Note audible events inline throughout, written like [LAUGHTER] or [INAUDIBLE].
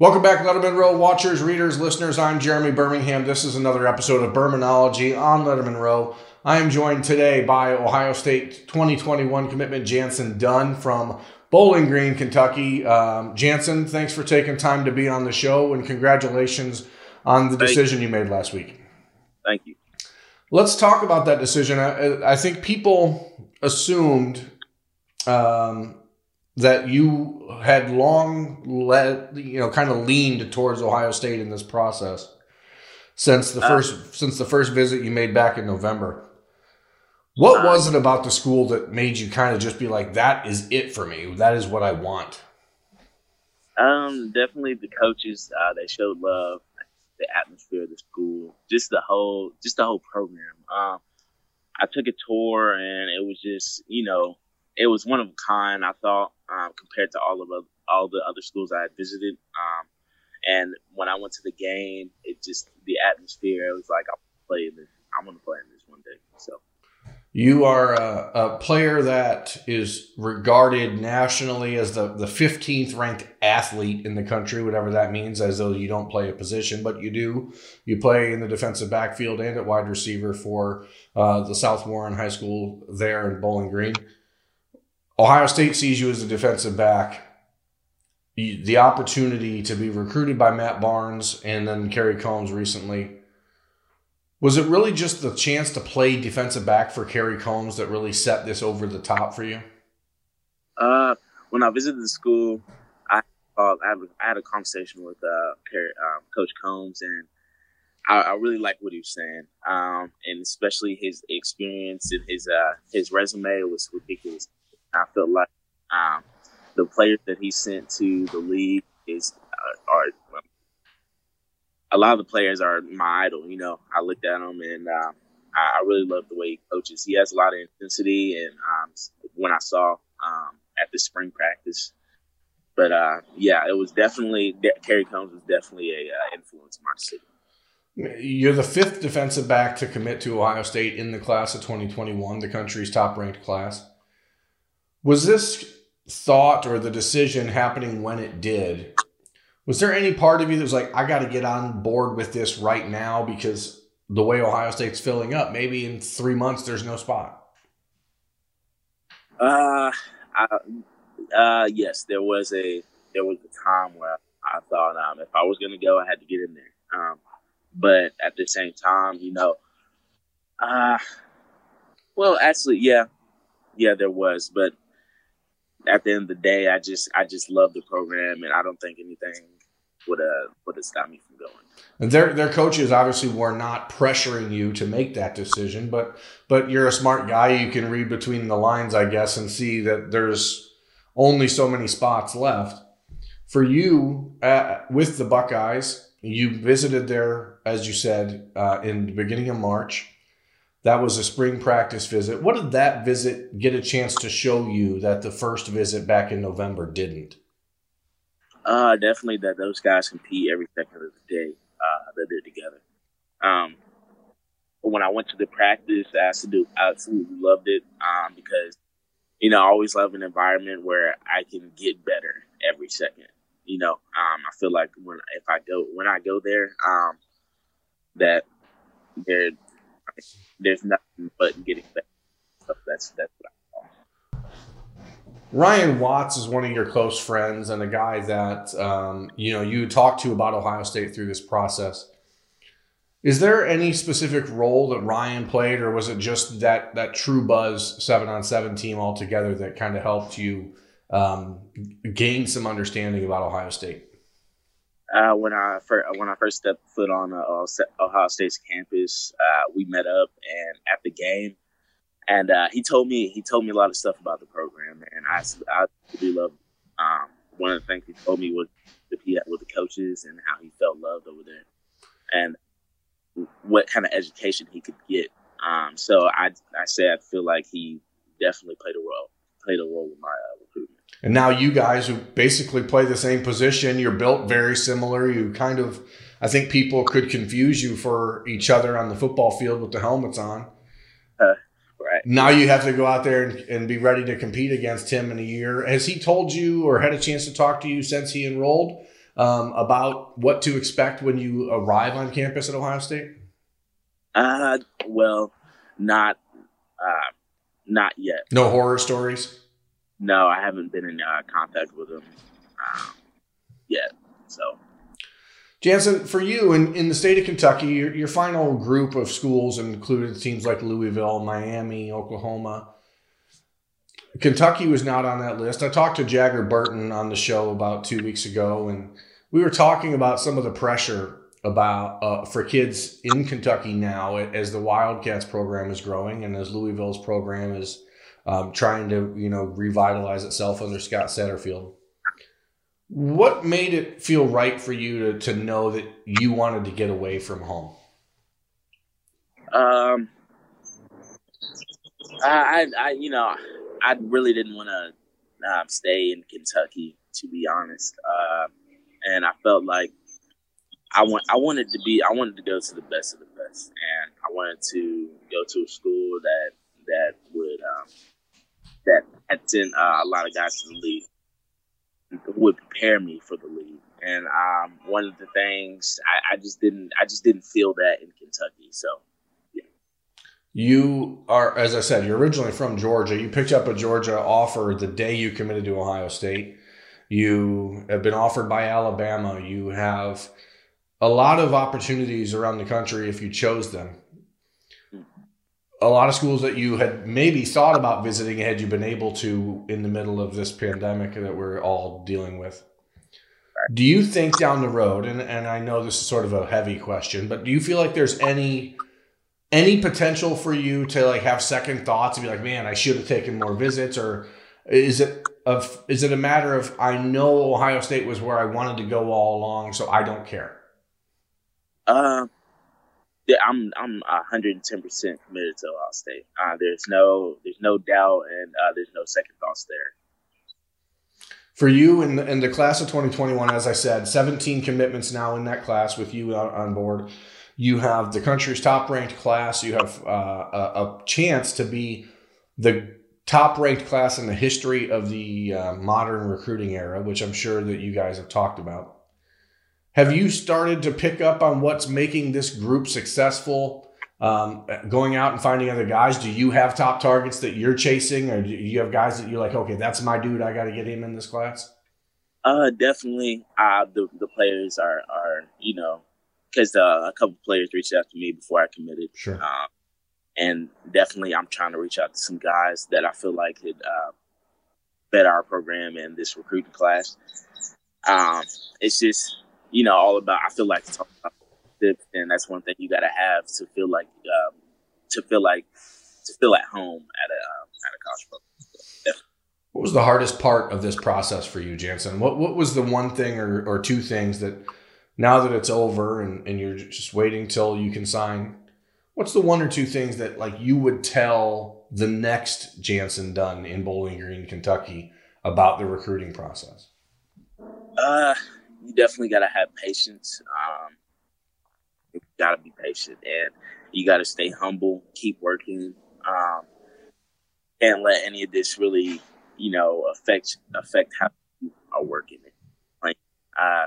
Welcome back, Letterman Row watchers, readers, listeners. I'm Jeremy Birmingham. This is another episode of Bermanology on Letterman Row. I am joined today by Ohio State 2021 commitment Jantzen Dunn from Bowling Green, Kentucky. Um, Jantzen, thanks for taking time to be on the show and congratulations on the Thank decision you made last week. Thank you. Let's talk about that decision. I, I think people assumed um, that you had long let you know kind of leaned towards Ohio State in this process since the Uh, first since the first visit you made back in November. What Uh, was it about the school that made you kind of just be like, "That is it for me. That is what I want." Um, definitely the coaches. Uh, they showed love, the atmosphere of the school, just the whole, just the whole program. Um, I took a tour and it was just, you know, it was one of a kind. I thought um, compared to all of all the other schools I had visited. Um, and when I went to the game, it just the atmosphere. It was like I'm playing this. I'm gonna play in this one day. So. You are a, a player that is regarded nationally as the, the 15th ranked athlete in the country, whatever that means, as though you don't play a position, but you do. You play in the defensive backfield and at wide receiver for uh, the South Warren High School there in Bowling Green. Ohio State sees you as a defensive back. The opportunity to be recruited by Matt Barnes and then Kerry Coombs recently was it really just the chance to play defensive back for Kerry Coombs that really set this over the top for you? Uh, when I visited the school, I uh, I, had, a conversation with uh, Kerry- um, Coach Coombs, and I, I really like what he was saying, um, and especially his experience and his uh, his resume was ridiculous. I felt like um, the players that he sent to the league is uh, are a lot of the players are my idol. You know, I looked at them and um, I, I really love the way he coaches. He has a lot of intensity, and um, when I saw um, at the spring practice. But uh, yeah, it was definitely Kerry Coombs was definitely a uh, influence in my decision. You're the fifth defensive back to commit to Ohio State in the class of 2021, the country's top ranked class. Was this thought or the decision happening when it did? Was there any part of you that was like, I got to get on board with this right now because the way Ohio State's filling up, maybe in three months there's no spot? Uh, I, uh, yes, there was a there was a time where I thought um, if I was going to go, I had to get in there. Um, but at the same time, you know, uh, well, actually, yeah, yeah, there was, but at the end of the day, I just I just love the program, and I don't think anything would uh would have stopped me from going. And their their coaches obviously were not pressuring you to make that decision, but but you're a smart guy. You can read between the lines, I guess, and see that there's only so many spots left for you uh, with the Buckeyes. You visited there, as you said, uh, in the beginning of March. That was a spring practice visit. What did that visit get a chance to show you that the first visit back in November didn't? Uh, definitely that those guys compete every second of the day uh, that they're together. Um, when I went to the practice, I absolutely, absolutely loved it um, because, you know, I always love an environment where I can get better every second. You know, um, I feel like when if I go when I go there, um, that there there's nothing but getting better. So that's that's what I call. Ryan Watts is one of your close friends and a guy that um, you know you talked to about Ohio State through this process. Is there any specific role that Ryan played, or was it just that that true buzz seven on seven team altogether that kind of helped you um, gain some understanding about Ohio State? Uh, when I first when I first stepped foot on uh, Ohio State's campus, uh, we met up and at the game, and uh, he told me he told me a lot of stuff about the program, and I I really love. Um, one of the things he told me was that he with the coaches and how he felt loved over there, and what kind of education he could get. Um, so I I say I feel like he definitely played a role played a role in my uh. And now you guys who basically play the same position, you're built very similar. You kind of, I think people could confuse you for each other on the football field with the helmets on. Uh, right. Now you have to go out there and, and be ready to compete against him in a year. Has he told you or had a chance to talk to you since he enrolled um, about what to expect when you arrive on campus at Ohio State? Uh, well, not uh, not yet. No horror stories. No, I haven't been in uh, contact with them um, yet. So, Jantzen, for you in, in the state of Kentucky, your, your final group of schools included teams like Louisville, Miami, Oklahoma. Kentucky was not on that list. I talked to Jager Burton on the show about two weeks ago, and we were talking about some of the pressure about uh, for kids in Kentucky now as the Wildcats program is growing and as Louisville's program is um, trying to you know revitalize itself under Scott Satterfield. What made it feel right for you to, to know that you wanted to get away from home? Um, I, I, you know, I really didn't want to um, stay in Kentucky, to be honest. Uh, and I felt like I want, I wanted to be, I wanted to go to the best of the best, and I wanted to go to a school that that would um, that had sent uh, a lot of guys to the league who would prepare me for the league. And um, one of the things I, I, just didn't I just didn't feel that in Kentucky. So yeah. You are, as I said, you're originally from Georgia. You picked up a Georgia offer the day you committed to Ohio State. You have been offered by Alabama. You have a lot of opportunities around the country if you chose them a lot of schools that you had maybe thought about visiting had you been able to in the middle of this pandemic that we're all dealing with. Do you think down the road, and, and I know this is sort of a heavy question, but do you feel like there's any any potential for you to like have second thoughts and be like, man, I should have taken more visits, or is it of is it a matter of I know Ohio State was where I wanted to go all along, so I don't care? Uh, I'm I'm 110 percent committed to Ohio State. Uh, there's no there's no doubt and uh, there's no second thoughts there. For you in the, the class of 2021, as I said, 17 commitments now in that class with you on, on board. You have the country's top ranked class. You have uh, a, a, chance to be the top ranked class in the history of the uh, modern recruiting era, which I'm sure that you guys have talked about. Have you started to pick up on what's making this group successful? Um, going out and finding other guys. Do you have top targets that you're chasing, or do you have guys that you're like, okay, that's my dude. I got to get him in this class. Uh, definitely. Uh, the the players are are you know because uh, a couple players reached out to me before I committed. Sure. Um, and definitely, I'm trying to reach out to some guys that I feel like could uh, better our program and this recruiting class. Um, it's just you know, all about. I feel like talk about this, and that's one thing you got to have to feel like um, to feel like to feel at home at a um, at a college program. What was the hardest part of this process for you, Jantzen? What what was the one thing or, or two things that now that it's over and, and you're just waiting till you can sign, what's the one or two things that like you would tell the next Jantzen Dunn in Bowling Green, Kentucky about the recruiting process? Uh you definitely got to have patience. Um, you got to be patient and you got to stay humble, keep working. Um, can't let any of this really, you know, affect affect how you are working. Like, uh,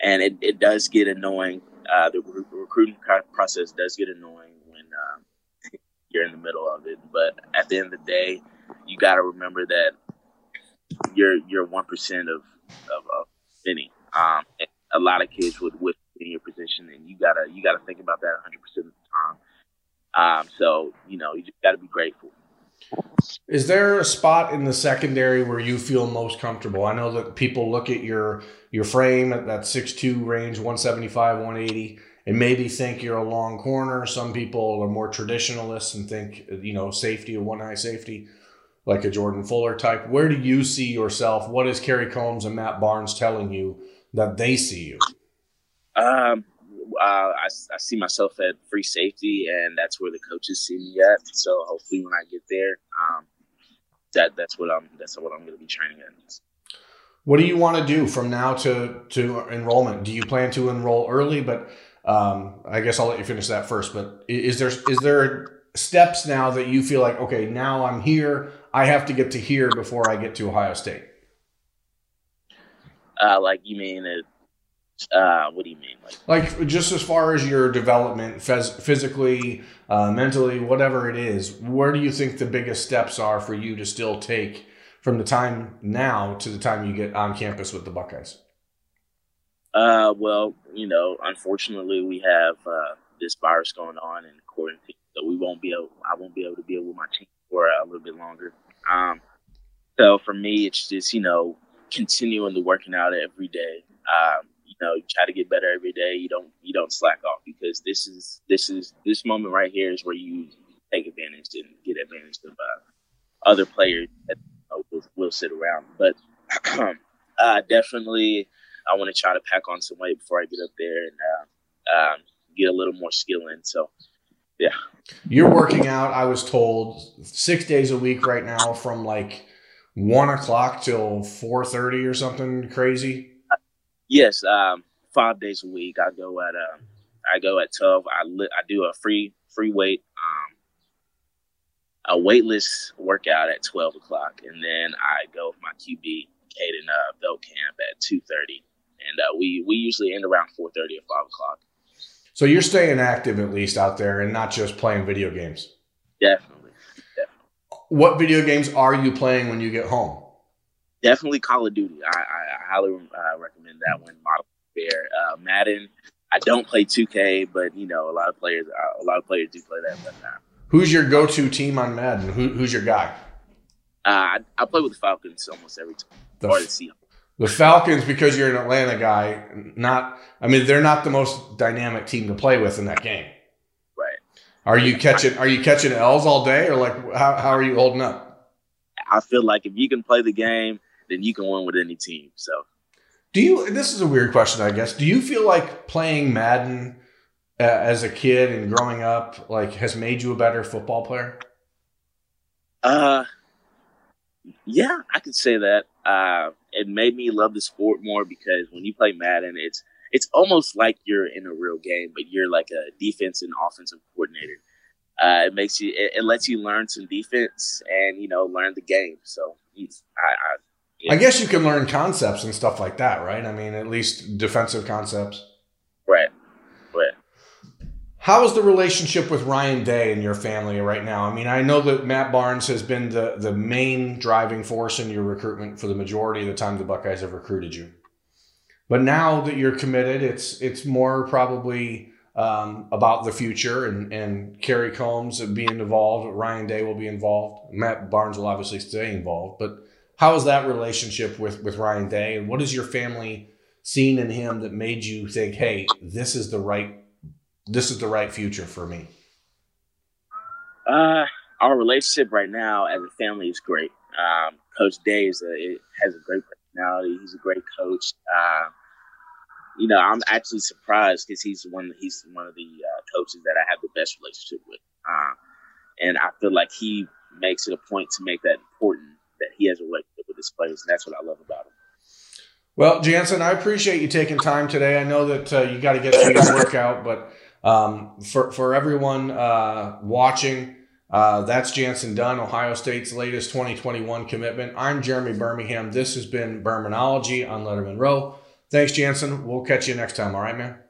and it, it does get annoying. Uh, the re- recruiting process does get annoying when uh, [LAUGHS] you're in the middle of it. But at the end of the day, you got to remember that you're you're one percent of, of, of many. Um, a lot of kids would with in your position, and you gotta you gotta think about that 100 percent of the time. Um, so you know you just gotta be grateful. Is there a spot in the secondary where you feel most comfortable? I know that people look at your your frame at that six two range, 175, 180, and maybe think you're a long corner. Some people are more traditionalists and think, you know, safety or one high safety like a Jordan Fuller type. Where do you see yourself? What is Kerry Coombs and Matt Barnes telling you that they see you? Um, uh, I, I see myself at free safety, and that's where the coaches see me at. So hopefully, when I get there, um, that that's what I'm that's what I'm going to be training at. What do you want to do from now to to enrollment? Do you plan to enroll early? But um, I guess I'll let you finish that first. But is there is there steps now that you feel like okay, now I'm here. I have to get to here before I get to Ohio State? Uh, like you mean it? Uh, what do you mean? Like, like just as far as your development, phys- physically, uh, mentally, whatever it is, where do you think the biggest steps are for you to still take from the time now to the time you get on campus with the Buckeyes? Uh, well, you know, unfortunately, we have uh, this virus going on in quarantine, so we won't be able. I won't be able to be with my team for a little bit longer. Um, so for me, it's just you know continuing to working out every day. Um, you know, you try to get better every day. You don't you don't slack off because this is this is this moment right here is where you take advantage and get advantage of uh, other players that you know, will, will sit around. But [CLEARS THROAT] uh, definitely I want to try to pack on some weight before I get up there and uh, um, get a little more skill in. So, yeah. You're working out, I was told, six days a week right now from like one o'clock till four thirty or something crazy. Yes, um, five days a week. I go at um, I go at twelve. I li- I do a free free weight um, a weightless workout at twelve o'clock, and then I go with my QB Caden uh, belt camp at two thirty and uh, we we usually end around four thirty or five o'clock. So you're staying active at least out there, and not just playing video games. Definitely. What video games are you playing when you get home? Definitely Call of Duty. I, I, I highly uh, recommend that one. Modern Warfare, uh, Madden. I don't play 2K, but you know a lot of players uh, a lot of players do play that. But, uh, who's your go-to team on Madden? Who, who's your guy? Uh, I, I play with the Falcons almost every time. The, or the Seahawks. The Falcons, because you're an Atlanta guy, not. I mean, they're not the most dynamic team to play with in that game. Are you catching? Are you catching L's all day, or like how how are you holding up? I feel like if you can play the game, then you can win with any team. So. Do you? This is a weird question, I guess. Do you feel like playing Madden uh, as a kid and growing up like has made you a better football player? Uh, yeah, I could say that. Uh, it made me love the sport more because when you play Madden, it's it's almost like you're in a real game, but you're like a defense and offensive coordinator. Uh, it makes you, it, it, lets you learn some defense and you know learn the game. So I, I, yeah. I guess you can learn concepts and stuff like that, right? I mean, at least defensive concepts. Right. Right. How is the relationship with Ryan Day and your family right now? I mean, I know that Matt Barnes has been the, the main driving force in your recruitment for the majority of the time the Buckeyes have recruited you. But now that you're committed, it's it's more probably um, about the future and, and Kerry Coombs being involved. Ryan Day will be involved. Matt Barnes will obviously stay involved. But how is that relationship with, with Ryan Day? And what has your family seen in him that made you think, hey, this is the right this is the right future for me? Uh, our relationship right now as a family is great. Um, coach Day is a, has a great personality. He's a great coach. Uh, you know, I'm actually surprised because he's one he's one of the uh, coaches that I have the best relationship with, uh, and I feel like he makes it a point to make that important that he has a relationship with his players, and that's what I love about him. Well, Jantzen, I appreciate you taking time today. I know that uh, you got to get through your workout, but um, for for everyone uh, watching, uh, that's Jantzen Dunn, Ohio State's latest 2021 commitment. I'm Jeremy Birmingham. This has been Bermanology on Letterman Row. Thanks, Jantzen. We'll catch you next time. All right, man.